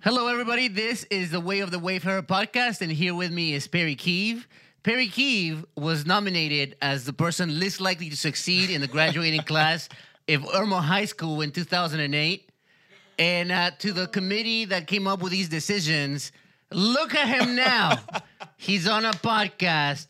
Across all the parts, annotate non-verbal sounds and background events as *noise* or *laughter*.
Hello, everybody. This is the Way of the Wayfarer podcast, and here with me is Perry Keeve. Perry Keeve was nominated as the person least likely to succeed in the graduating *laughs* class of Irma High School in 2008. And uh, to the committee that came up with these decisions, look at him now. *laughs* He's on a podcast.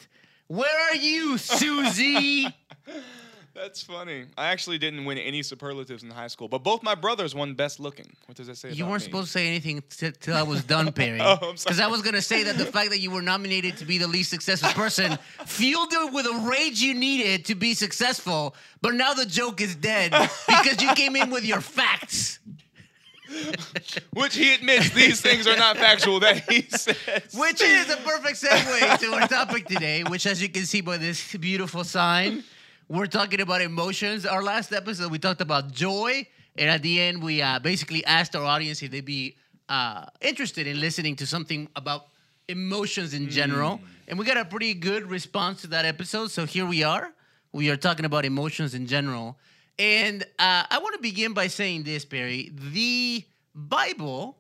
Where are you, Susie? *laughs* That's funny. I actually didn't win any superlatives in high school, but both my brothers won best looking. What does that say? You weren't me? supposed to say anything t- till I was done, *laughs* Perry. Oh, I'm Because I was gonna say that the fact that you were nominated to be the least successful person *laughs* fueled you with a rage you needed to be successful. But now the joke is dead because you came in with your facts, Which he admits these things are not factual that he *laughs* says. which is a perfect segue to our topic today. Which, as you can see by this beautiful sign, we're talking about emotions. Our last episode, we talked about joy, and at the end, we uh, basically asked our audience if they'd be uh, interested in listening to something about emotions in general. And we got a pretty good response to that episode. So here we are. We are talking about emotions in general. And uh, I want to begin by saying this, Perry. The Bible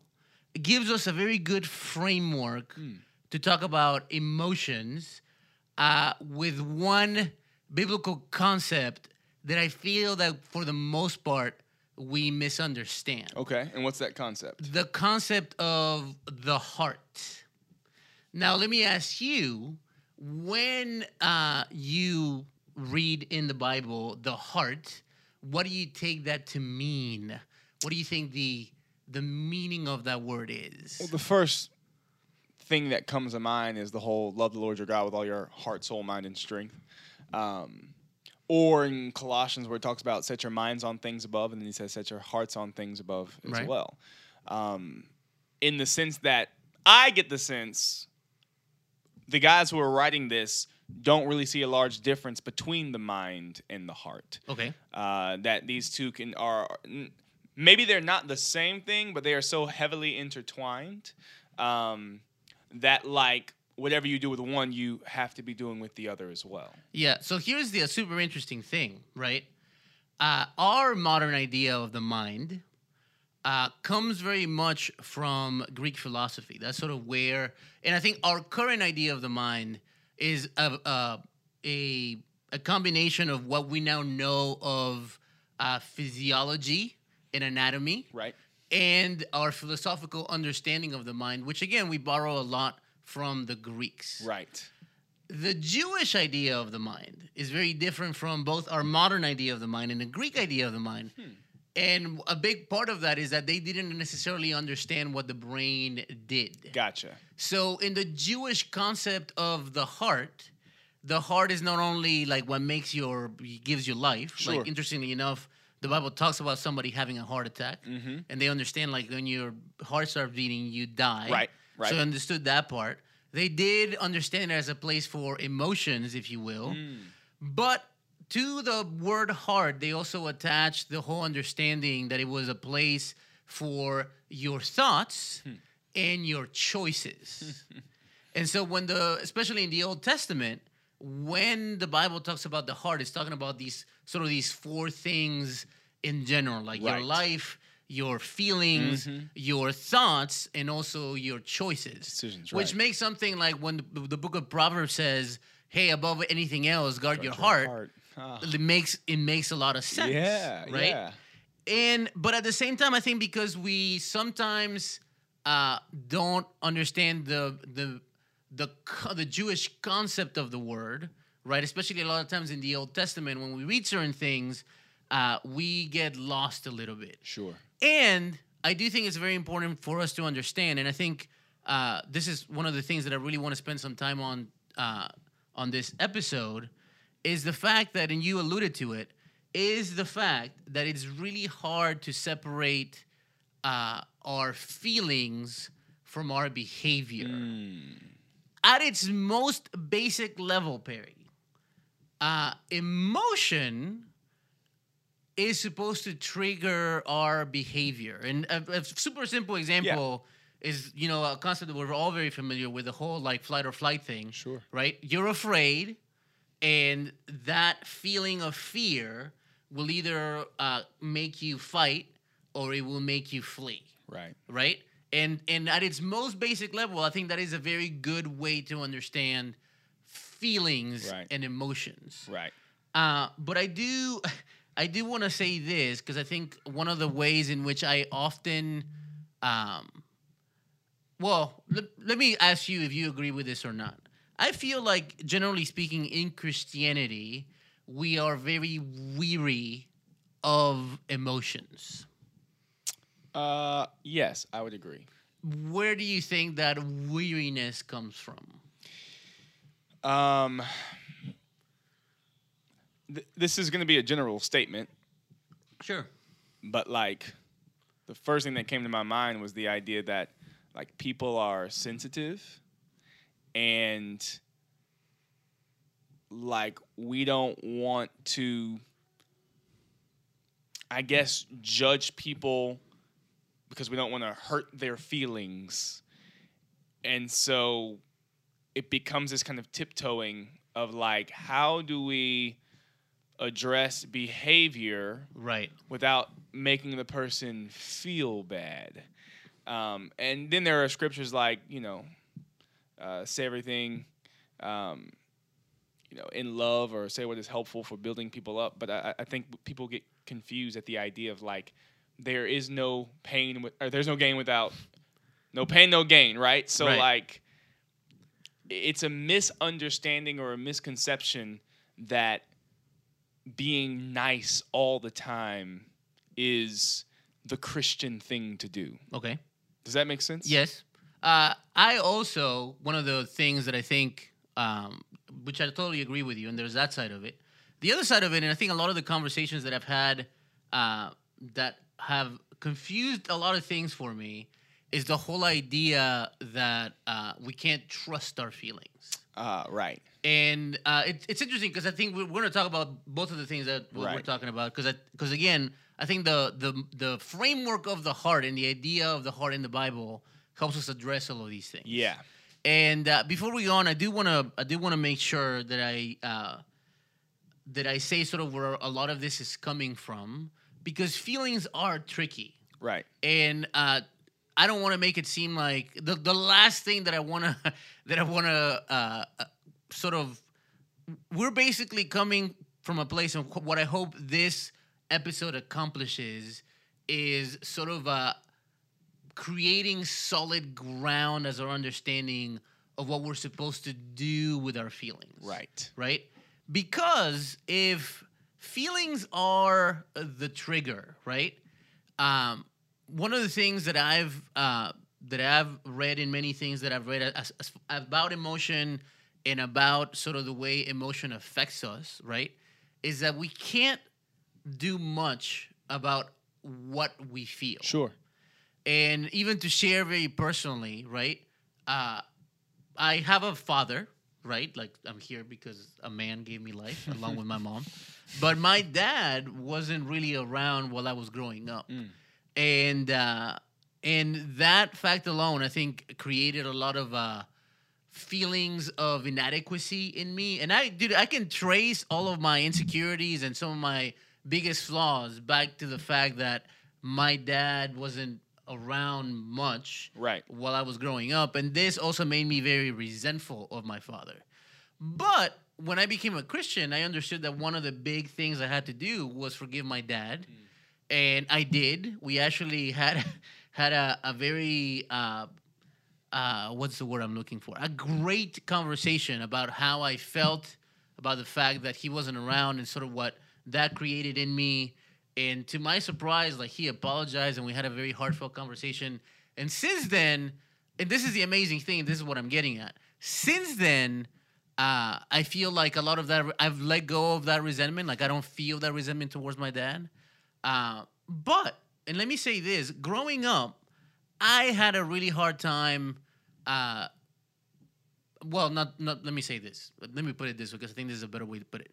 gives us a very good framework to talk about emotions uh, with one biblical concept that I feel that for the most part we misunderstand. Okay, and what's that concept? The concept of the heart. Now, let me ask you when uh, you read in the Bible the heart, what do you take that to mean? What do you think the the meaning of that word is? Well, the first thing that comes to mind is the whole love the Lord your God with all your heart, soul, mind, and strength. Um, or in Colossians, where it talks about set your minds on things above, and then he says set your hearts on things above as Right. well. Um, in the sense that I get the sense the guys who are writing this don't really see a large difference between the mind and the heart okay. uh, that these two can are maybe they're not the same thing, but they are so heavily intertwined um, that like whatever you do with one, you have to be doing with the other as well. Yeah. So here's the super interesting thing, right? Uh, our modern idea of the mind uh, comes very much from Greek philosophy. That's sort of where, and I think our current idea of the mind is a a, a, a combination of what we now know of uh, physiology and anatomy, Right. and our philosophical understanding of the mind, which again we borrow a lot from the Greeks Right. the Jewish idea of the mind is very different from both our modern idea of the mind and the Greek idea of the mind. Hmm. And a big part of that is that they didn't necessarily understand what the brain did. Gotcha. So, in the Jewish concept of the heart, the heart is not only like what makes your gives you life. Sure. Like interestingly enough, the Bible talks about somebody having a heart attack, mm-hmm. and they understand like when your heart starts beating, you die. Right, right. So understood that part. They did understand it as a place for emotions, if you will, Mm. but to the word heart, they also attached the whole understanding that it was a place for your thoughts Hmm. and your choices. *laughs* and so when the especially in the Old Testament, when the Bible talks about the heart, it's talking about these sort of these four things in general, like your life, your feelings, your thoughts, and also your choices. Decisions, Which right. makes something like when the, the book of Proverbs says, "Hey, above anything else, guard, your, heart." Ah. It makes it makes a lot of sense. Yeah. Right. Yeah. And but at the same time, I think because we sometimes uh, don't understand the the the the Jewish concept of the word, right? Especially a lot of times in the Old Testament, when we read certain things, uh, we get lost a little bit. Sure. And I do think it's very important for us to understand, and I think uh, this is one of the things that I really want to spend some time on uh, on this episode, is the fact that, and you alluded to it, is the fact that it's really hard to separate uh, our feelings from our behavior. At its most basic level, Perry, uh, emotion is supposed to trigger our behavior. And a, a super simple example is, you know, a concept that we're all very familiar with the whole like flight or flight thing. Sure. Right? You're afraid, and that feeling of fear will either uh, make you fight or it will make you flee Right. right? And and at its most basic level, I think that is a very good way to understand feelings Right. and emotions. Right. Uh, but I do, I do want to say this because I think one of the ways in which I often, um, well, let, let me ask you if you agree with this or not. I feel like, generally speaking, in Christianity, we are very weary of emotions. Uh, yes, I would agree. Where do you think that weariness comes from? Um, th- this is going to be a general statement, Sure. but like, the first thing that came to my mind was the idea that like people are sensitive, and like we don't want to, I guess, judge people because we don't want to hurt their feelings, and so it becomes this kind of tiptoeing of like how do we address behavior Right. without making the person feel bad um, and then there are scriptures like you know uh, say everything um, you know in love or say what is helpful for building people up but I, I think people get confused at the idea of like there is no pain with, or there's no gain without no pain no gain right so Right. like it's a misunderstanding or a misconception that being nice all the time is the Christian thing to do. Okay. Does that make sense? Yes. Uh, I also one of the things that I think, um, which I totally agree with you, and there's that side of it. The other side of it, and I think a lot of the conversations that I've had uh, that have confused a lot of things for me is the whole idea that uh, we can't trust our feelings. Uh, right. And uh, it, it's interesting because I think we're, we're going to talk about both of the things that we're, we're talking about. Because because again, I think the the the framework of the heart and the idea of the heart in the Bible helps us address all of these things. Yeah. And uh, before we go on, I do want to I do want to make sure that I uh, that I say sort of where a lot of this is coming from because feelings are tricky Right. and uh, I don't want to make it seem like the the last thing that I want to *laughs* that I want to uh, uh, sort of we're basically coming from a place of what I hope this episode accomplishes is sort of uh, creating solid ground as our understanding of what we're supposed to do with our feelings Right. right? Because if feelings are the trigger, right? Um, one of the things that I've uh, that I've read in many things that I've read as, as, about emotion and about sort of the way emotion affects us, right? Is that we can't do much about what we feel Sure. and even to share very personally, right? Uh, I have a father, right? Like I'm here because a man gave me life *laughs* along with my mom, but my dad wasn't really around while I was growing up, Mm. and uh, and that fact alone, I think, created a lot of uh, feelings of inadequacy in me. And I, dude, I can trace all of my insecurities and some of my biggest flaws back to the fact that my dad wasn't around much Right. while I was growing up. And this also made me very resentful of my father. But when I became a Christian, I understood that one of the big things I had to do was forgive my dad. And I did. We actually had *laughs* had a, a very uh, uh, what's the word I'm looking for? A great conversation about how I felt about the fact that he wasn't around and sort of what that created in me. And to my surprise, like he apologized and we had a very heartfelt conversation. And since then, and this is the amazing thing, this is what I'm getting at. Since then, uh, I feel like a lot of that, I've let go of that resentment. Like I don't feel that resentment towards my dad. Uh, but, and let me say this growing up, I had a really hard time. Uh, well, not not. Let me say this. Let me put it this way because I think this is a better way to put it.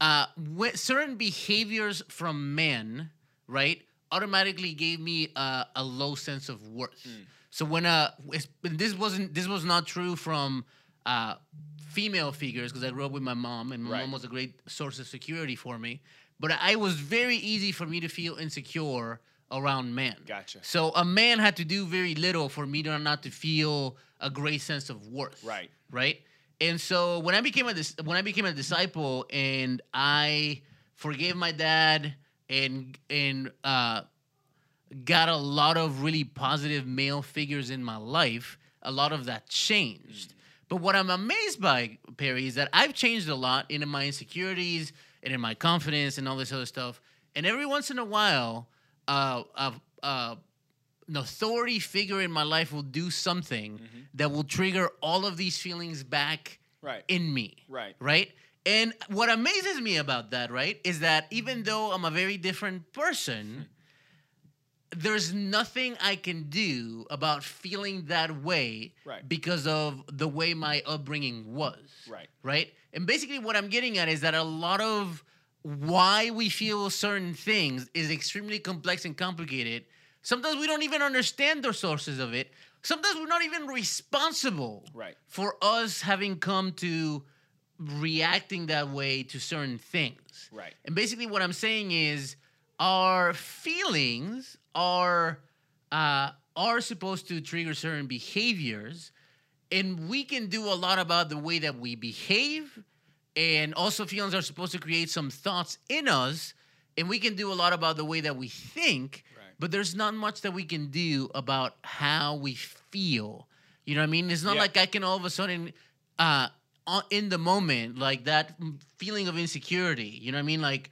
Uh, when certain behaviors from men, right, automatically gave me uh, a low sense of worth. So when uh, this wasn't this was not true from uh, female figures because I grew up with my mom and my Right. mom was a great source of security for me. But I it was very easy for me to feel insecure around man. Gotcha. So a man had to do very little for me to not to feel a great sense of worth. Right. Right. And so when I became a dis- when I became a disciple and I forgave my dad and and uh, got a lot of really positive male figures in my life, a lot of that changed. But what I'm amazed by, Perry, is that I've changed a lot in my insecurities and in my confidence and all this other stuff. And every once in a while, uh, uh, uh, an authority figure in my life will do something that will trigger all of these feelings back Right. in me. Right. Right. And what amazes me about that, right, is that even though I'm a very different person, there's nothing I can do about feeling that way Right. because of the way my upbringing was. Right. Right. And basically, what I'm getting at is that a lot of why we feel certain things is extremely complex and complicated. Sometimes we don't even understand the sources of it. Sometimes we're not even responsible Right. for us having come to reacting that way to certain things. Right. And basically, what I'm saying is, our feelings are uh, are supposed to trigger certain behaviors, and we can do a lot about the way that we behave. And also, feelings are supposed to create some thoughts in us, and we can do a lot about the way that we think. Right. But there's not much that we can do about how we feel. You know what I mean? It's not Yeah. like I can all of a sudden, uh, in the moment, like that feeling of insecurity. You know what I mean? Like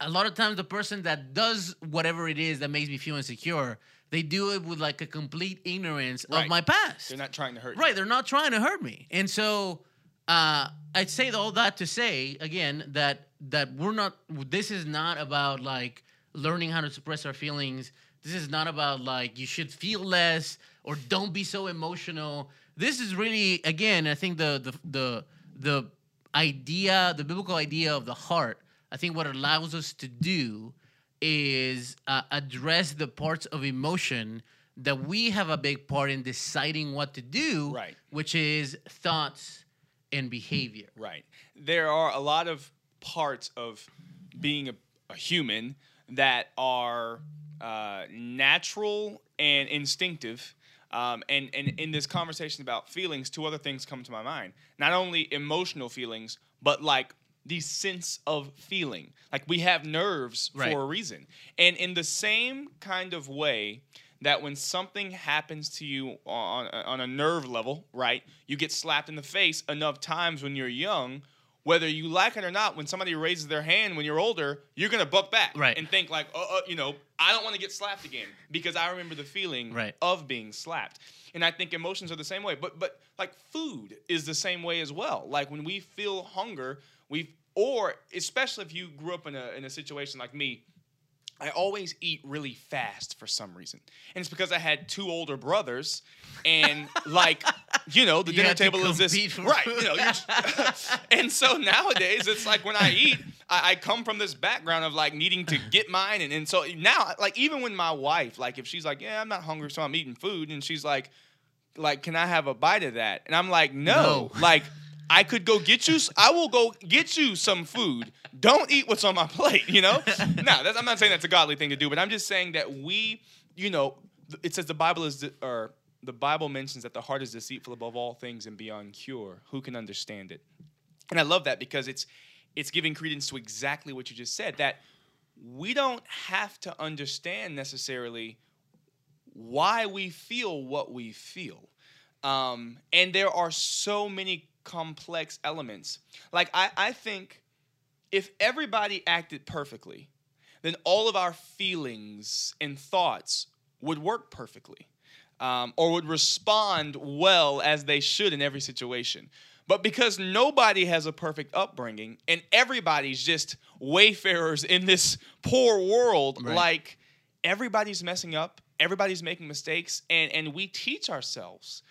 a lot of times, the person that does whatever it is that makes me feel insecure, they do it with like a complete ignorance of my past. They're not trying to hurt Right, you. they're not trying to hurt me. And so uh, I'd say all that to say again that that we're not this is not about like learning how to suppress our feelings. This is not about like you should feel less or don't be so emotional. This is really again, I think the the the the idea, the biblical idea of the heart, I think what it allows us to do is uh, address the parts of emotion that we have a big part in deciding what to do, Right. which is thoughts and behavior. Right. There are a lot of parts of being a, a human that are uh, natural and instinctive. Um, and, and in this conversation about feelings, two other things come to my mind. Not only emotional feelings, but like the sense of feeling. Like we have nerves Right. for a reason. And in the same kind of way that when something happens to you on, on a nerve level, right, you get slapped in the face enough times when you're young, whether you like it or not, when somebody raises their hand when you're older, you're gonna buck back Right. and think like, uh, uh, you know, I don't want to get slapped again because I remember the feeling Right. of being slapped. And I think emotions are the same way. But but like food is the same way as well. Like when we feel hunger, we've or especially if you grew up in a in a situation like me, I always eat really fast for some reason. And it's because I had two older brothers and *laughs* like you know, the You dinner table is this right, you know, you're, *laughs* *laughs* and so nowadays it's like when I eat, I, I come from this background of like needing to get mine and, and so now like even when my wife, like if she's like, Yeah, I'm not hungry, so I'm eating food, and she's like, like, can I have a bite of that? And I'm like, no. No. Like, I could go get you. I will go get you some food. Don't eat what's on my *laughs* plate. You know. no, I'm not saying that's a godly thing to do, but I'm just saying that we, you know, it says the Bible is, or the Bible mentions that the heart is deceitful above all things and beyond cure. Who can understand it? And I love that because it's it's giving credence to exactly what you just said. That we don't have to understand necessarily why we feel what we feel. Um, and there are so many complex elements. Like, I, I think if everybody acted perfectly, then all of our feelings and thoughts would work perfectly um, or would respond well as they should in every situation. But because nobody has a perfect upbringing and everybody's just wayfarers in this poor world, Right. like everybody's messing up, everybody's making mistakes, and, and we teach ourselves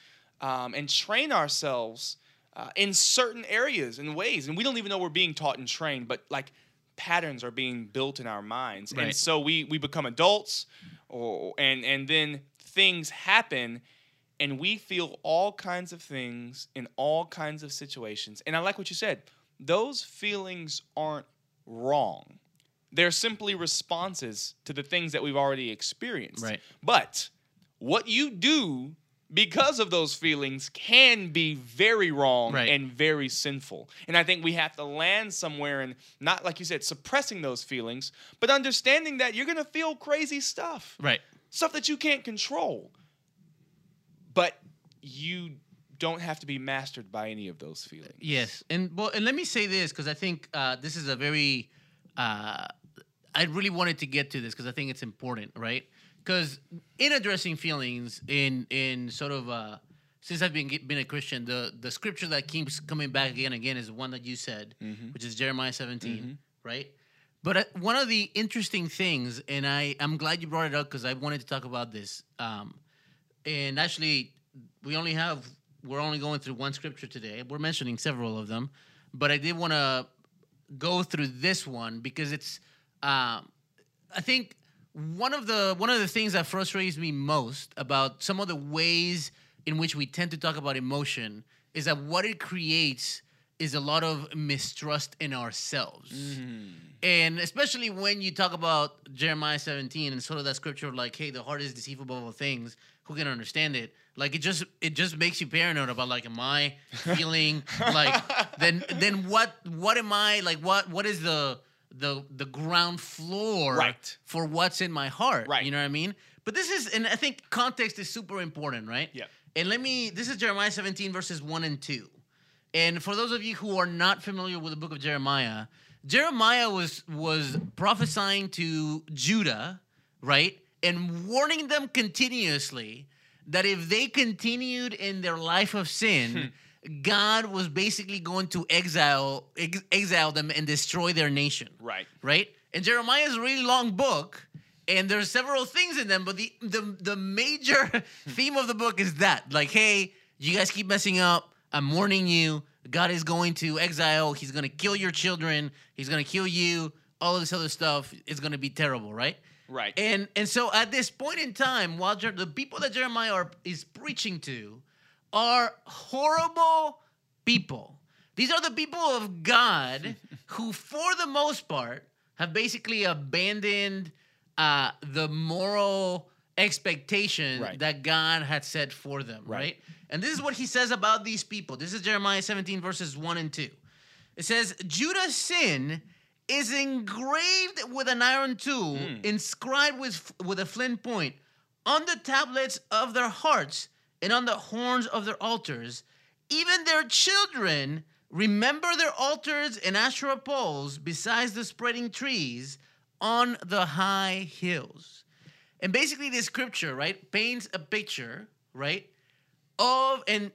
um, and train ourselves uh, in certain areas and ways. And we don't even know we're being taught and trained, but like patterns are being built in our minds. And so we, we become adults, or, and, and then things happen and we feel all kinds of things in all kinds of situations. And I like what you said. Those feelings aren't wrong. They're simply responses to the things that we've already experienced. Right. But what you do because of those feelings can be very wrong Right. and very sinful. And I think we have to land somewhere and not, like you said, suppressing those feelings, but understanding that you're going to feel crazy stuff, Right. stuff that you can't control. But you don't have to be mastered by any of those feelings. Yes, and well, and let me say this because I think uh, this is a very. Uh, I really wanted to get to this because I think it's important, right? Because in addressing feelings, in in sort of uh, since I've been been a Christian, the the scripture that keeps coming back again and again is the one that you said, which is Jeremiah 17, right? But uh, one of the interesting things, and I I'm glad you brought it up because I wanted to talk about this. Um, and actually, we only have we're only going through one scripture today. We're mentioning several of them, but I did want to go through this one because it's um, I think one of the one of the things that frustrates me most about some of the ways in which we tend to talk about emotion is that what it creates is a lot of mistrust in ourselves. Mm-hmm. And especially when you talk about Jeremiah 17 and sort of that scripture of like, hey, the heart is deceitful above all things, who can understand it? Like it just it just makes you paranoid about like, am I *laughs* feeling like then then what what am I like what what is the the the ground floor Right. for what's in my heart? Right. You know what I mean? But this is and I think context is super important, right? Yeah. And let me this is Jeremiah 17 verses 1 and 2. And for those of you who are not familiar with the book of Jeremiah, Jeremiah was was prophesying to Judah, right? And warning them continuously that if they continued in their life of sin, *laughs* God was basically going to exile ex- exile them and destroy their nation Right. right? And Jeremiah is a really long book, and there's several things in them, but the the the major *laughs* theme of the book is that, like, hey, you guys keep messing up. I'm warning you. God is going to exile. He's going to kill your children. He's going to kill you. All of this other stuff is going to be terrible, right? Right. And and so at this point in time, while Jer- the people that Jeremiah are, is preaching to are horrible people. These are the people of God *laughs* who, for the most part, have basically abandoned uh, the moral expectation Right. that God had set for them, right. Right. And this is what he says about these people. This is Jeremiah 17, verses 1 and 2. It says, Judah's sin is engraved with an iron tool, inscribed with, with a flint point, on the tablets of their hearts and on the horns of their altars. Even their children remember their altars and Asherah poles besides the spreading trees on the high hills. And basically, this scripture, right, paints a picture, right, of and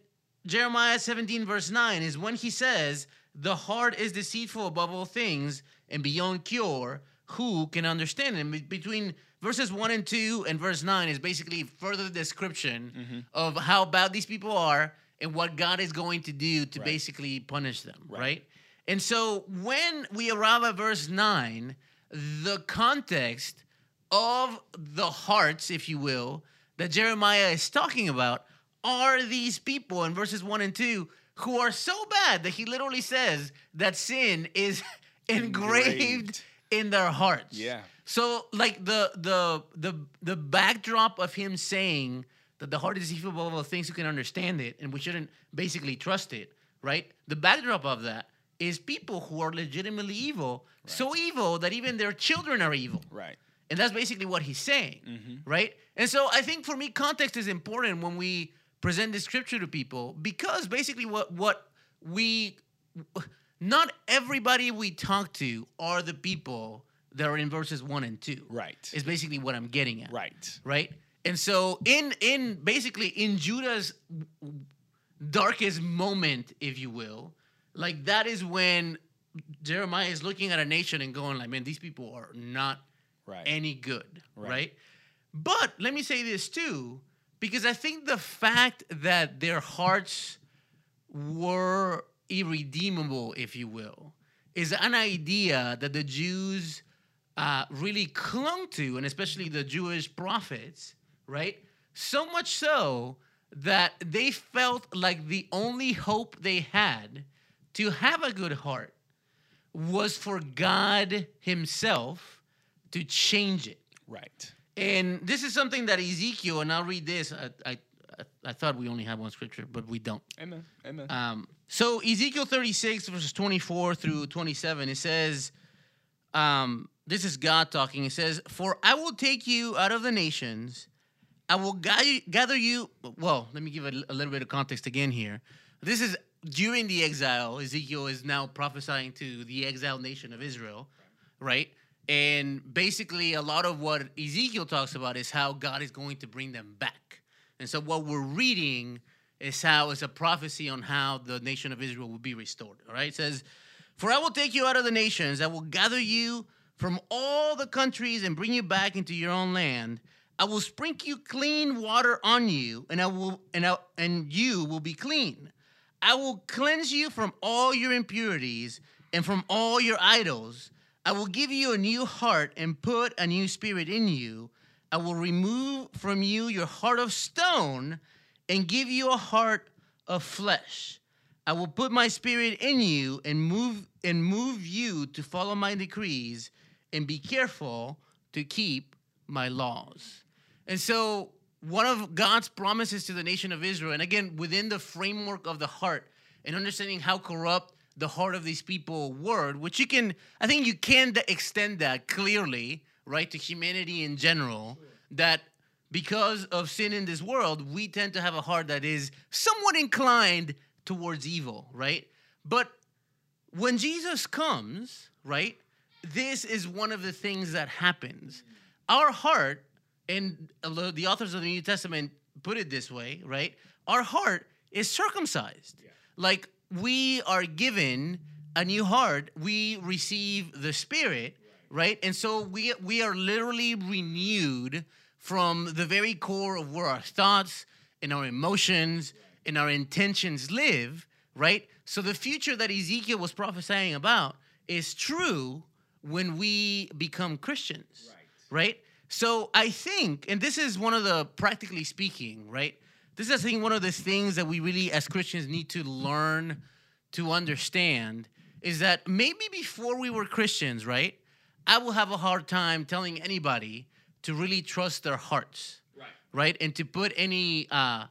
Jeremiah 17 verse 9 is when he says the heart is deceitful above all things and beyond cure who can understand it between verses 1 and 2 and verse 9 is basically further description mm-hmm. of how bad these people are and what God is going to do to Right. basically punish them right. Right. and so when we arrive at verse 9 the context of the hearts, if you will, that Jeremiah is talking about are these people in verses 1 and 2 who are so bad that he literally says that sin is *laughs* engraved, Engraved. in their hearts. Yeah. So like the the the the backdrop of him saying that the heart is deceitful above all things you can understand it and we shouldn't basically trust it, right? The backdrop of that is people who are legitimately evil, so evil that even their children are evil. Right. And that's basically what he's saying, Mm-hmm. right? And so I think for me, context is important when we present the scripture to people because basically what what we not everybody we talk to are the people that are in verses one and two. Right. Is basically what I'm getting at. Right. Right. And so in in basically in Judah's darkest moment, if you will, like that is when Jeremiah is looking at a nation and going like, man, these people are not Right. any good, right. Right. But let me say this too, because I think the fact that their hearts were irredeemable, if you will, is an idea that the Jews uh, really clung to, and especially the Jewish prophets, right? So much so that they felt like the only hope they had to have a good heart was for God Himself to change it. Right. And this is something that Ezekiel, and I'll read this. I, I, I thought we only had one scripture, but we don't. Amen. Amen. Um, so Ezekiel 36 verses 24 through 27, it says, um, this is God talking. He says, "For I will take you out of the nations, I will gather you." Well, let me give a, a little bit of context again here. This is during the exile. Ezekiel is now prophesying to the exiled nation of Israel, right? And basically, a lot of what Ezekiel talks about is how God is going to bring them back. And so, what we're reading is how it's a prophecy on how the nation of Israel will be restored. All right, it says, "For I will take you out of the nations; I will gather you from all the countries and bring you back into your own land. I will sprinkle clean water on you, and I will and I, and you will be clean. I will cleanse you from all your impurities and from all your idols. I will give you a new heart and put a new spirit in you. I will remove from you your heart of stone and give you a heart of flesh. I will put my spirit in you and move and move you to follow my decrees and be careful to keep my laws. And so one of God's promises to the nation of Israel, and again, within the framework of the heart and understanding how corrupt the heart of these people were, which you can, I think you can extend that clearly, right, to humanity in general, that because of sin in this world, we tend to have a heart that is somewhat inclined towards evil, right? But when Jesus comes, right, this is one of the things that happens. Our heart, and the authors of the New Testament put it this way, right? Our heart is circumcised. Yeah. Like we are given a new heart, we receive the Spirit, right? right? And so we we are literally renewed from the very core of where our thoughts and our emotions and our intentions live, right? So the future that Ezekiel was prophesying about is true when we become Christians, right. right? So I think, and this is one of the practically speaking, right? This is, I think, one of the things that we really, as Christians, need to learn to understand is that maybe before we were Christians, right? I will have a hard time telling anybody to really trust their hearts, right? Right, and to put any, uh,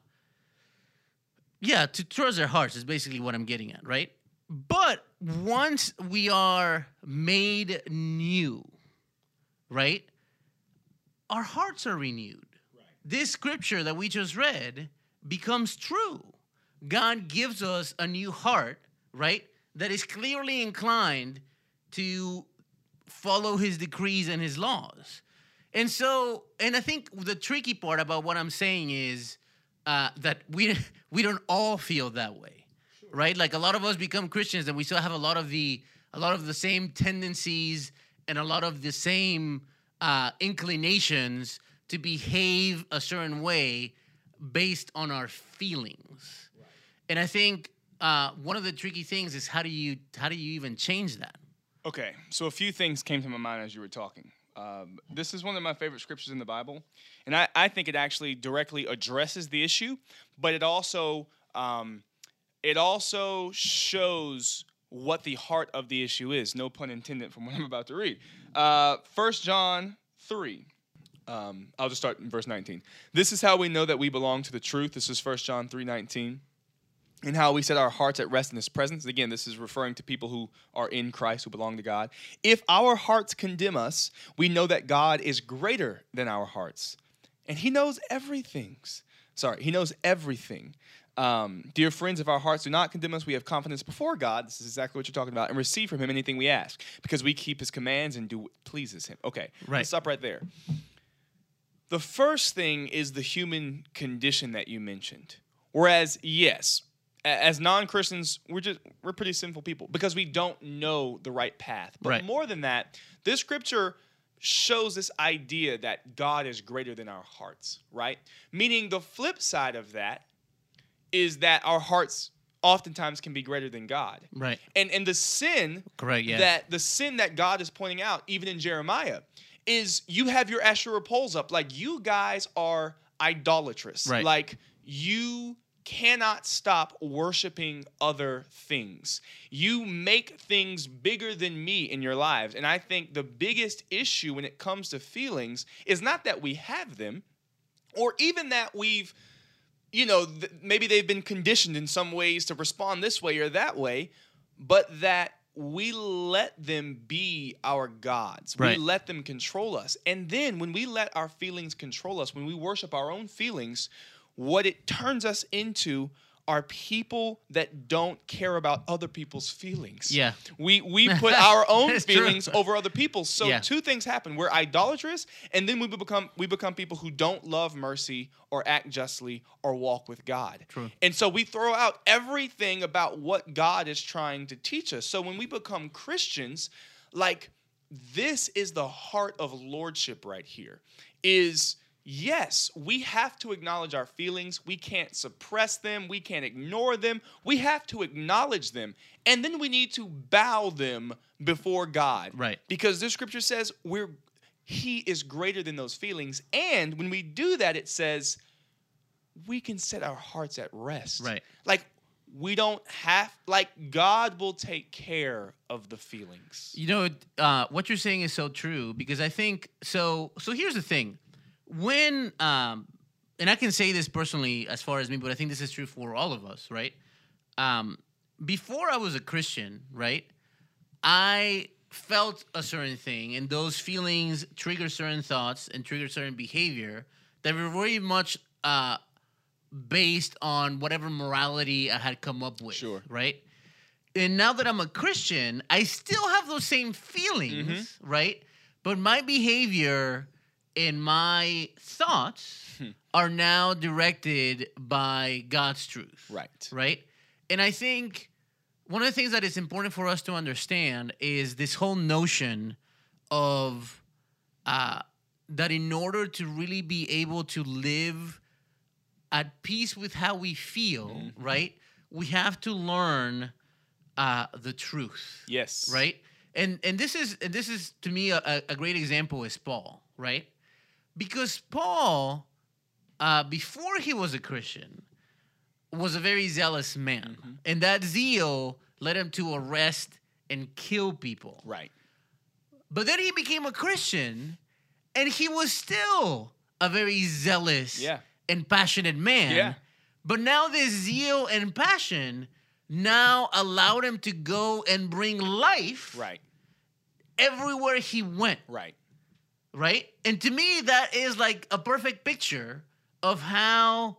yeah, to trust their hearts is basically what I'm getting at, right? But once we are made new, right? Our hearts are renewed. Right. This scripture that we just read becomes true. God gives us a new heart, right? That is clearly inclined to follow his decrees and his laws. And so, and I think the tricky part about what I'm saying is uh, that we *laughs* we don't all feel that way right? Like a lot of us become Christians and we still have a lot of the a lot of the same tendencies and a lot of the same uh, inclinations to behave a certain way based on our feelings. Right. And I think uh, one of the tricky things is how do you how do you even change that? Okay, so a few things came to my mind as you were talking. Um, this is one of my favorite scriptures in the Bible, and I, I think it actually directly addresses the issue, but it also um, it also shows what the heart of the issue is. No pun intended from what I'm about to read. Uh, 1 John 3. Um, I'll just start in verse 19. This is how we know that we belong to the truth. This is 1 John 3 19. And how we set our hearts at rest in His presence. Again, this is referring to people who are in Christ, who belong to God. If our hearts condemn us, we know that God is greater than our hearts. And He knows everything. Sorry, He knows everything. Um, Dear friends, if our hearts do not condemn us, we have confidence before God. This is exactly what you're talking about, and receive from Him anything we ask, because we keep His commands and do what pleases Him. Okay, right. let's stop right there. The first thing is the human condition that you mentioned. Whereas, yes, as non-Christians, we're just we're pretty sinful people because we don't know the right path. But right. more than that, this scripture shows this idea that God is greater than our hearts, right? Meaning the flip side of that is that our hearts oftentimes can be greater than God. Right. And and the sin Correct, yeah. that the sin that God is pointing out, even in Jeremiah, is you have your Asherah poles up. Like you guys are idolatrous. Right. Like you cannot stop worshiping other things. You make things bigger than me in your lives. And I think the biggest issue when it comes to feelings is not that we have them or even that we've you know, th- maybe they've been conditioned in some ways to respond this way or that way, but that we let them be our gods. Right. We let them control us. And then when we let our feelings control us, when we worship our own feelings, what it turns us into are people that don't care about other people's feelings. Yeah. We we *laughs* put our own It's true. feelings over other people's. So Yeah. two things happen. We're idolatrous and then we become we become people who don't love mercy or act justly or walk with God. True. And so we throw out everything about what God is trying to teach us. So when we become Christians, like this is the heart of lordship right here. Is yes, we have to acknowledge our feelings. We can't suppress them. We can't ignore them. We have to acknowledge them. And then we need to bow them before God. Right. Because this scripture says we're he is greater than those feelings. And when we do that, it says we can set our hearts at rest. Right. Like we don't have like God will take care of the feelings. You know, uh, what you're saying is so true because I think so. So here's the thing: when, um, and I can say this personally as far as me, but I think this is true for all of us, right? Um, before I was a Christian, right, I felt a certain thing, and those feelings trigger certain thoughts and trigger certain behavior that were very much uh, based on whatever morality I had come up with. Sure. Right. And now that I'm a Christian, I still have those same feelings, Mm-hmm. right? But my behavior and my thoughts Hmm. are now directed by God's truth Right. right? And I think one of the things that is important for us to understand is this whole notion of uh, that in order to really be able to live at peace with how we feel, right, we have to learn uh, the truth Yes. right? And and this is and this is to me a- a great example is Paul, right? Because Paul, uh, before he was a Christian, was a very zealous man, Mm-hmm. and that zeal led him to arrest and kill people. Right. But then he became a Christian, and he was still a very zealous Yeah. and passionate man. Yeah. But now this zeal and passion now allowed him to go and bring life Right. everywhere he went, Right. Right? And to me, that is like a perfect picture of how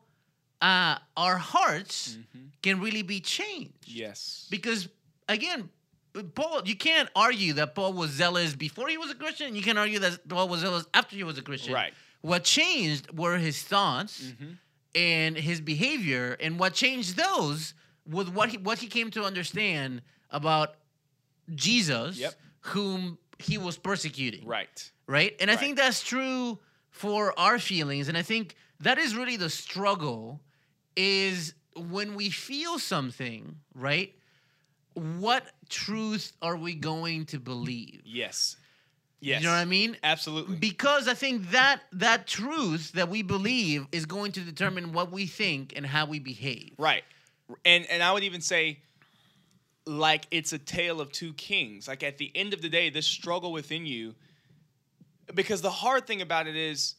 uh, our hearts can really be changed. Yes. Because again, Paul, you can't argue that Paul was zealous before he was a Christian. You can argue that Paul was zealous after he was a Christian. Right. What changed were his thoughts Mm-hmm. and his behavior, and what changed those was what he what he came to understand about Jesus, Yep. whom he was persecuting Right. right? And I think that's true for our feelings. And I think that is really the struggle is when we feel something, right? What truth are we going to believe? Yes. Yes. You know what I mean? Absolutely. Because I think that that truth that we believe is going to determine what we think and how we behave. Right. And and I would even say like it's a tale of two kings. Like at the end of the day, this struggle within you because the hard thing about it is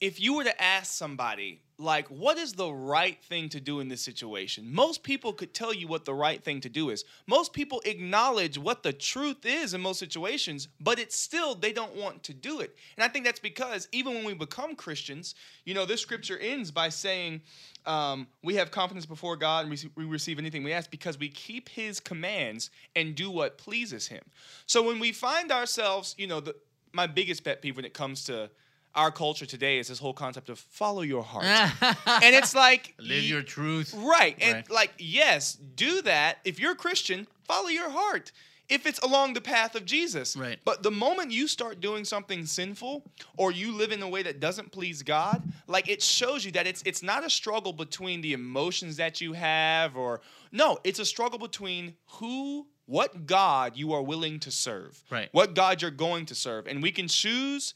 if you were to ask somebody like what is the right thing to do in this situation? Most people could tell you what the right thing to do is. Most people acknowledge what the truth is in most situations but it's still they don't want to do it. And i think that's because even when we become christians you know this scripture ends by saying um, we have confidence before god and we, receive anything we ask because we keep his commands and do what pleases him. So when we find ourselves you know the, my biggest pet peeve when it comes to our culture today is this whole concept of follow your heart. *laughs* and it's like Live y- your truth. right. And Right. like yes, do that. If you're a Christian, follow your heart. If it's along the path of Jesus. Right. But the moment you start doing something sinful or you live in a way that doesn't please God, like it shows you that it's it's not a struggle between the emotions that you have or no, it's a struggle between who what God you are willing to serve. Right. What God you're going to serve. And we can choose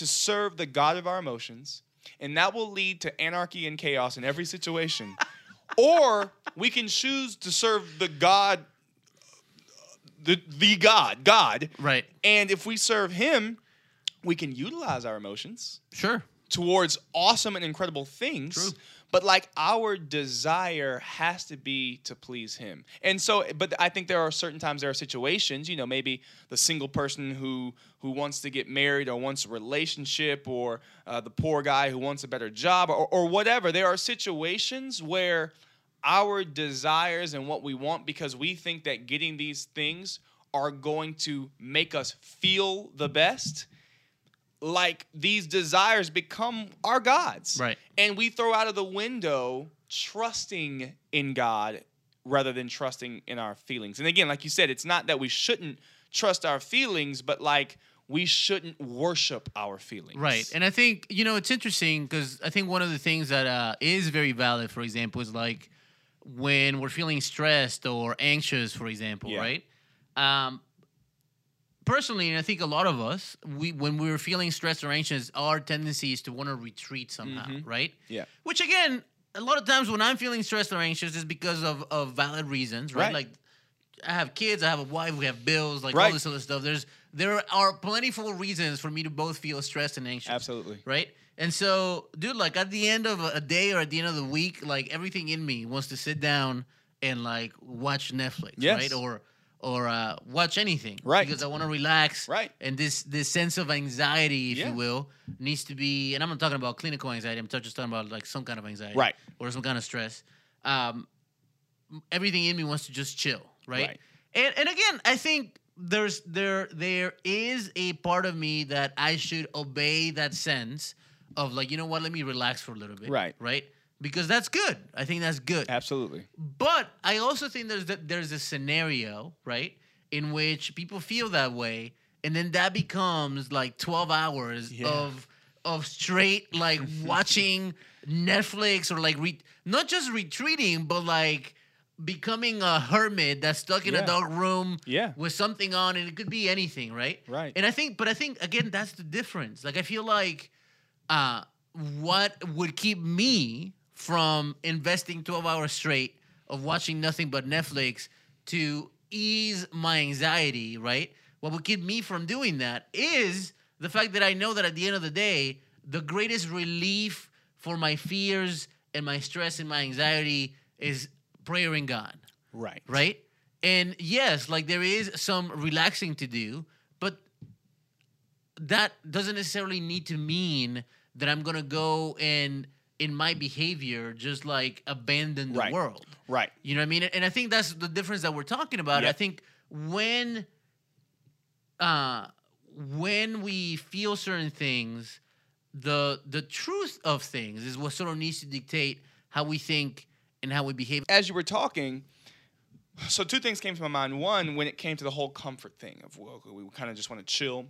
to serve the God of our emotions, and that will lead to anarchy and chaos in every situation. *laughs* or we can choose to serve the God, the the God, God. Right. And if we serve Him, we can utilize our emotions Sure. Towards awesome and incredible things. True. But like our desire has to be to please him. And so but I think there are certain times there are situations, you know, maybe the single person who who wants to get married or wants a relationship or uh, the poor guy who wants a better job or, or whatever. There are situations where our desires and what we want because we think that getting these things are going to make us feel the best like these desires become our gods. Right. And we throw out of the window trusting in God rather than trusting in our feelings. And again, like you said, it's not that we shouldn't trust our feelings, but like we shouldn't worship our feelings. Right. And I think, you know, it's interesting because I think one of the things that uh, is very valid, for example, is like when we're feeling stressed or anxious, for example, Yeah. right? Um, personally, and I think a lot of us, we when we're feeling stressed or anxious, our tendency is to want to retreat somehow, Mhm. right? Yeah. Which again, a lot of times when I'm feeling stressed or anxious is because of, of valid reasons, right? Right. Like I have kids, I have a wife, we have bills, like all this other stuff. There's there are plentiful reasons for me to both feel stressed and anxious. Absolutely. Right? And so, dude, like at the end of a a day or at the end of the week, like everything in me wants to sit down and like watch Netflix, Yes. right? Or or uh, watch anything, Right. Because I want to relax, Right. And this this sense of anxiety, if Yeah. you will, needs to be. And I'm not talking about clinical anxiety. I'm just talking about like some kind of anxiety, Right. Or some kind of stress. Um, everything in me wants to just chill, right? Right. And and again, I think there's there there is a part of me that I should obey that sense of like, you know what, let me relax for a little bit. Right. Right? Because that's good. I think that's good. Absolutely. But I also think there's that there's a scenario, right, in which people feel that way, and then that becomes like 12 hours Yeah. of of straight like *laughs* watching Netflix or like re- not just retreating, but like becoming a hermit that's stuck in Yeah. a dark room Yeah. with something on, and it could be anything, right? Right. And I think, but I think again, that's the difference. Like I feel like uh, what would keep me from investing 12 hours straight of watching nothing but Netflix to ease my anxiety, right? What would keep me from doing that is the fact that I know that at the end of the day, the greatest relief for my fears and my stress and my anxiety is prayer in God Right. right? And yes, like there is some relaxing to do, but that doesn't necessarily need to mean that I'm gonna go and in my behavior just like abandon the Right. world. Right. You know what I mean? And I think that's the difference that we're talking about. I think when uh when we feel certain things, the the truth of things is what sort of needs to dictate how we think and how we behave. as you were talking, so two things came to my mind. One, when it came to the whole comfort thing of well, we kind of just want to chill.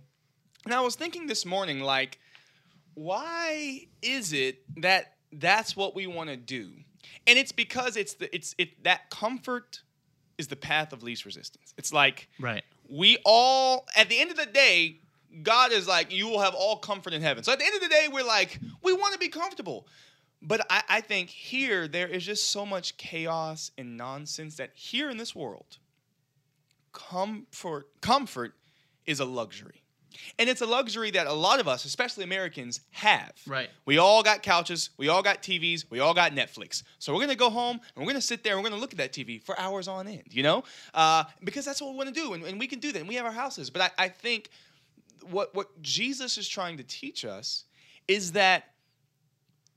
And I was thinking this morning, like, why is it that that's what we want to do? And it's because it's the it's it that comfort is the path of least resistance. It's like Right. we all at the end of the day god is like you will have all comfort in heaven so at the end of the day we're like we want to be comfortable but I, I think here there is just so much chaos and nonsense that here in this world comfort comfort is a luxury and it's a luxury that a lot of us especially americans have. Right. we all got couches we all got tvs we all got netflix. So we're going to go home and we're going to sit there and we're going to look at that tv for hours on end you know? Uh, because that's what we want to do and, and we can do that and we have our houses. But I, I think what what jesus is trying to teach us is that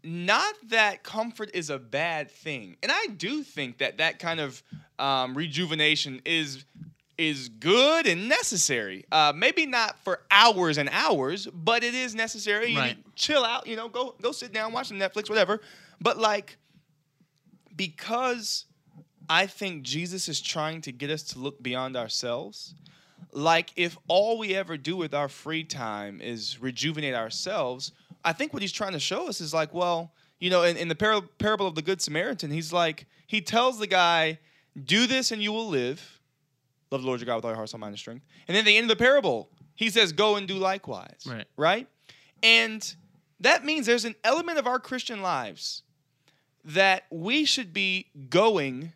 not that comfort is a bad thing. And i do think that that kind of um, rejuvenation is is good and necessary. Uh, maybe not for hours and hours but it is necessary. You Right. chill out you know go go sit down watch some netflix whatever. But like because i think jesus is trying to get us to look beyond ourselves like if all we ever do with our free time is rejuvenate ourselves i think what he's trying to show us is like well you know in, in the par- parable of the good samaritan he's like he tells the guy do this and you will live love the lord your god with all your heart soul mind and strength and then at the end of the parable he says go and do likewise Right. right and that means there's an element of our christian lives that we should be going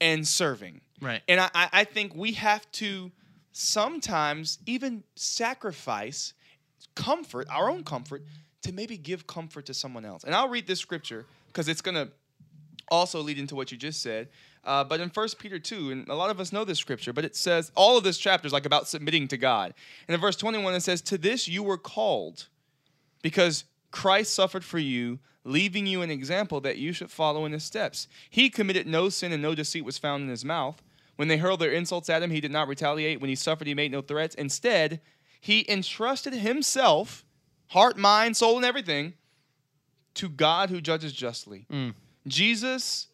and serving. Right. And I, I I think we have to sometimes even sacrifice comfort, our own comfort, to maybe give comfort to someone else. And I'll read this scripture because it's going to also lead into what you just said. Uh, but in 1 Peter 2, and a lot of us know this scripture, but it says all of this chapter is like about submitting to God. And in verse 21, it says, To this you were called, because Christ suffered for you, leaving you an example that you should follow in his steps. He committed no sin, and no deceit was found in his mouth. When they hurled their insults at him, he did not retaliate. When he suffered, he made no threats. Instead, he entrusted himself, heart, mind, soul, and everything, to God who judges justly. Jesus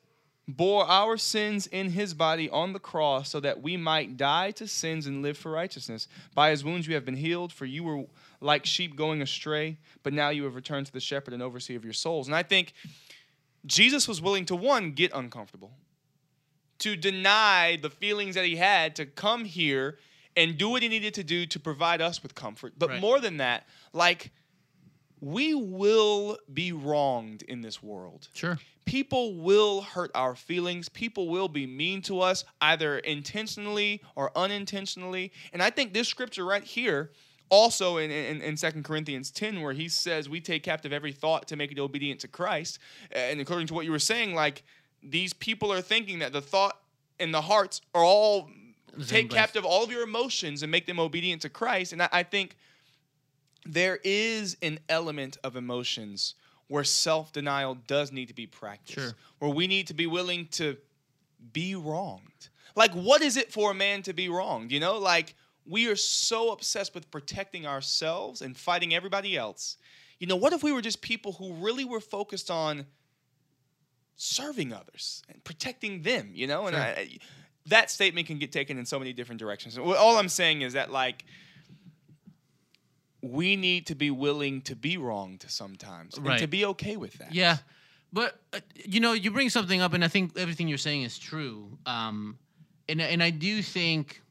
bore our sins in his body on the cross so that we might die to sins and live for righteousness. By his wounds you have been healed, for you were like sheep going astray, but now you have returned to the shepherd and overseer of your souls. And I think Jesus was willing to, one, get uncomfortable, to deny the feelings that he had, to come here and do what he needed to do to provide us with comfort. But Right. more than that, like, we will be wronged in this world Sure. People will hurt our feelings. People will be mean to us, either intentionally or unintentionally. And I think this scripture right here, also in, in, in 2 Corinthians 10, where he says, We take captive every thought to make it obedient to Christ. And according to what you were saying, like these people are thinking that the thought and the hearts are all take captive all of your emotions and make them obedient to Christ. And I, I think there is an element of emotions where self denial does need to be practiced, Sure. where we need to be willing to be wronged. Like, what is it for a man to be wronged? You know, like we are so obsessed with protecting ourselves and fighting everybody else. You know, what if we were just people who really were focused on serving others and protecting them? You know, and Sure. I, that statement can get taken in so many different directions. All I'm saying is that, like, we need to be willing to be wronged sometimes and to be okay with that. Yeah, but uh, you know, you bring something up, and I think everything you're saying is true. Um, and and I do think,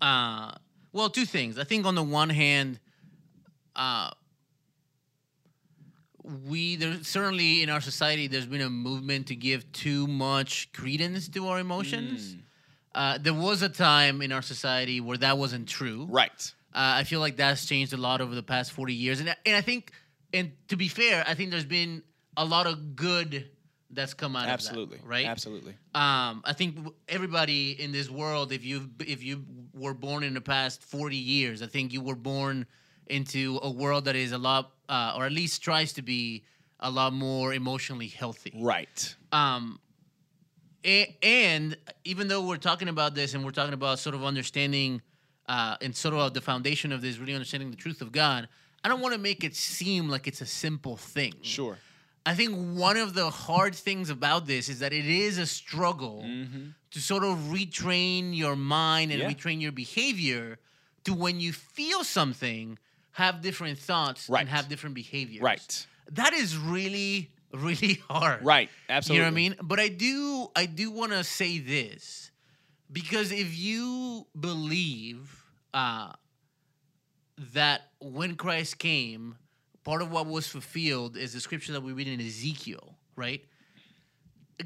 uh, well, two things. I think on the one hand, uh, we there's certainly in our society there's been a movement to give too much credence to our emotions. Uh, there was a time in our society where that wasn't true. Right. Uh, I feel like that's changed a lot over the past 40 years. And, and I think, and to be fair, I think there's been a lot of good that's come out Absolutely. of that, right? Absolutely. Um, I think everybody in this world, if you if you were born in the past 40 years, I think you were born into a world that is a lot, uh, or at least tries to be a lot more emotionally healthy. Right. Um, a- and even though we're talking about this and we're talking about sort of understanding uh, and sort of the foundation of this, really understanding the truth of God, I don't want to make it seem like it's a simple thing. Sure. I think one of the hard things about this is that it is a struggle to sort of retrain your mind and Yeah. retrain your behavior to when you feel something, have different thoughts Right. and have different behaviors. Right. That is really, really *laughs* hard. Right. Absolutely. You know what I mean? But I do I do want to say this because if you believe uh, that when Christ came, part of what was fulfilled is the scripture that we read in Ezekiel, right?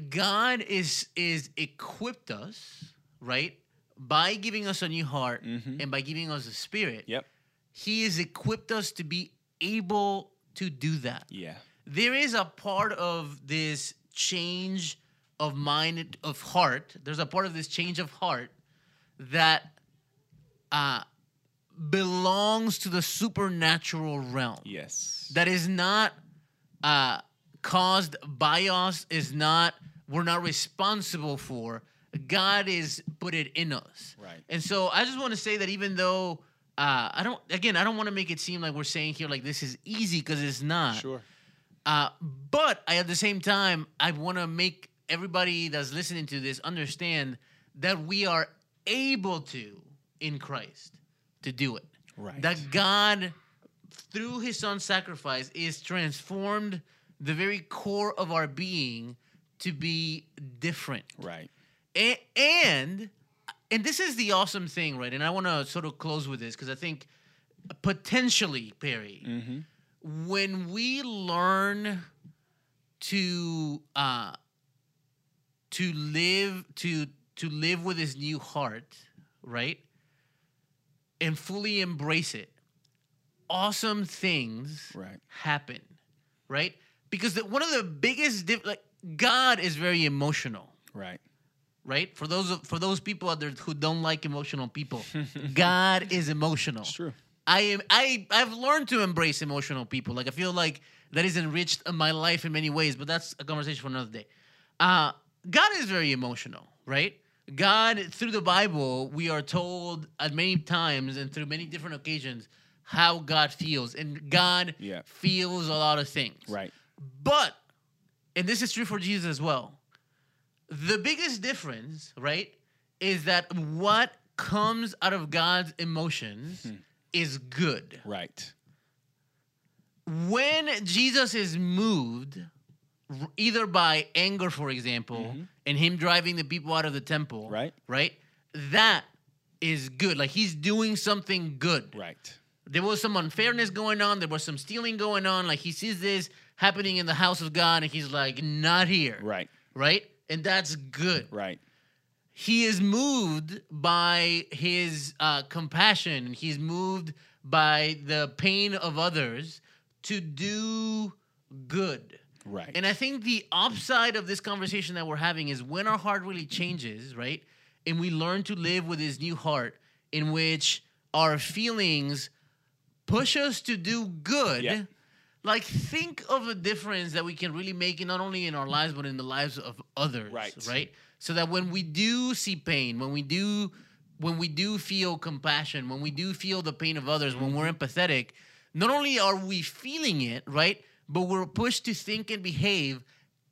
God is is equipped us, right, by giving us a new heart and by giving us a spirit. Yep. He has equipped us to be able to do that Yeah. there is a part of this change of mind of heart there's a part of this change of heart that uh, belongs to the supernatural realm Yes. that is not uh, caused by us is not we're not responsible for god is put it in us Right. and so i just want to say that even though uh, i don't again i don't want to make it seem like we're saying here like this is easy because it's not Sure. uh, but I, at the same time, I want to make everybody that's listening to this understand that we are able to, in Christ, to do it. Right. That God, through his son's sacrifice, is transformed the very core of our being to be different. Right. A- and and this is the awesome thing, right? And I want to sort of close with this because I think potentially, Perry, Mm-hmm. when we learn to uh to live to to live with this new heart, right? And fully embrace it. Awesome things Right. happen, right? Because the, one of the biggest diff- like God is very emotional Right. right? For those for those people out there who don't like emotional people, *laughs* God is emotional. It's true. I am I I've learned to embrace emotional people. Like I feel like that has enriched my life in many ways, but that's a conversation for another day. Uh God is very emotional, right? God through the Bible, we are told at many times and through many different occasions how God feels. And God Yeah. feels a lot of things. Right. But, and this is true for Jesus as well, the biggest difference, right, is that what comes out of God's emotions hmm. is good. Right. When Jesus is moved, either by anger, for example, and him driving the people out of the temple, Right. right, that is good. Like he's doing something good. Right. There was some unfairness going on. There was some stealing going on. Like he sees this happening in the house of God, and he's like, "Not here." Right. Right, and that's good. Right. He is moved by his uh, compassion. And he's moved by the pain of others to do good. Right. And I think the upside of this conversation that we're having is when our heart really changes, right? And we learn to live with this new heart in which our feelings push us to do good. Yeah. Like think of a difference that we can really make in not only in our lives but in the lives of others, Right. right? So that when we do see pain, when we do when we do feel compassion, when we do feel the pain of others, when we're empathetic, not only are we feeling it, right? But we're pushed to think and behave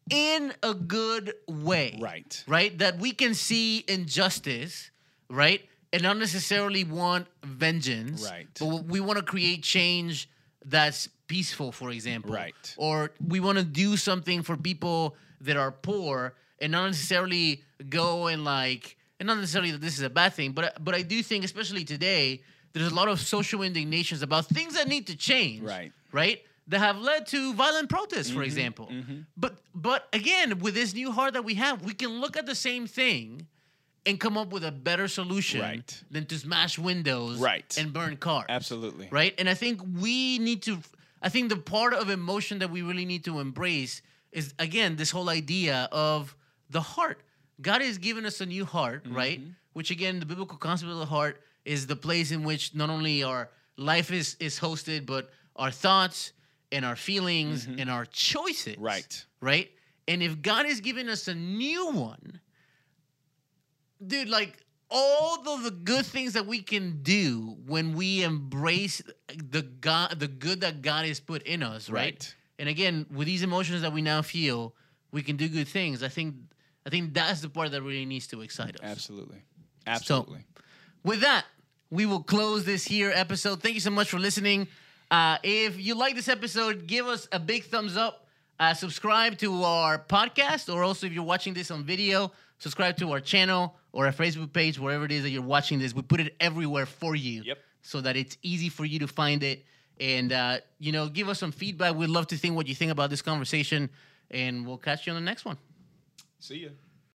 in a good way. Right. Right? That we can see injustice, right? And not necessarily want vengeance. Right. But we want to create change that's peaceful, for example. Right. Or we want to do something for people that are poor and not necessarily go and like and not necessarily that this is a bad thing, but but I do think especially today there's a lot of social indignations about things that need to change. Right. Right? That have led to violent protests, for mm-hmm, example. Mm-hmm. But but again, with this new heart that we have, we can look at the same thing and come up with a better solution Right. than to smash windows Right. and burn cars Absolutely. right? And I think we need to. I think the part of emotion that we really need to embrace is again this whole idea of the heart. God has given us a new heart, mm-hmm. right? Which again, the biblical concept of the heart is the place in which not only our life is is hosted, but our thoughts and our feelings mm-hmm. and our choices. Right. Right. And if God has given us a new one, dude, like all of the good things that we can do when we embrace the God, the good that God has put in us, right? Right. And again, with these emotions that we now feel, we can do good things. I think, I think that's the part that really needs to excite us. Absolutely. Absolutely. With that, we will close this here episode. Thank you so much for listening. Uh, if you like this episode, give us a big thumbs up. Uh, subscribe to our podcast, or also if you're watching this on video, subscribe to our channel or our Facebook page, wherever it is that you're watching this. We put it everywhere for you, Yep. so that it's easy for you to find it. And uh, you know, give us some feedback. We'd love to think what you think about this conversation, and we'll catch you on the next one. See ya.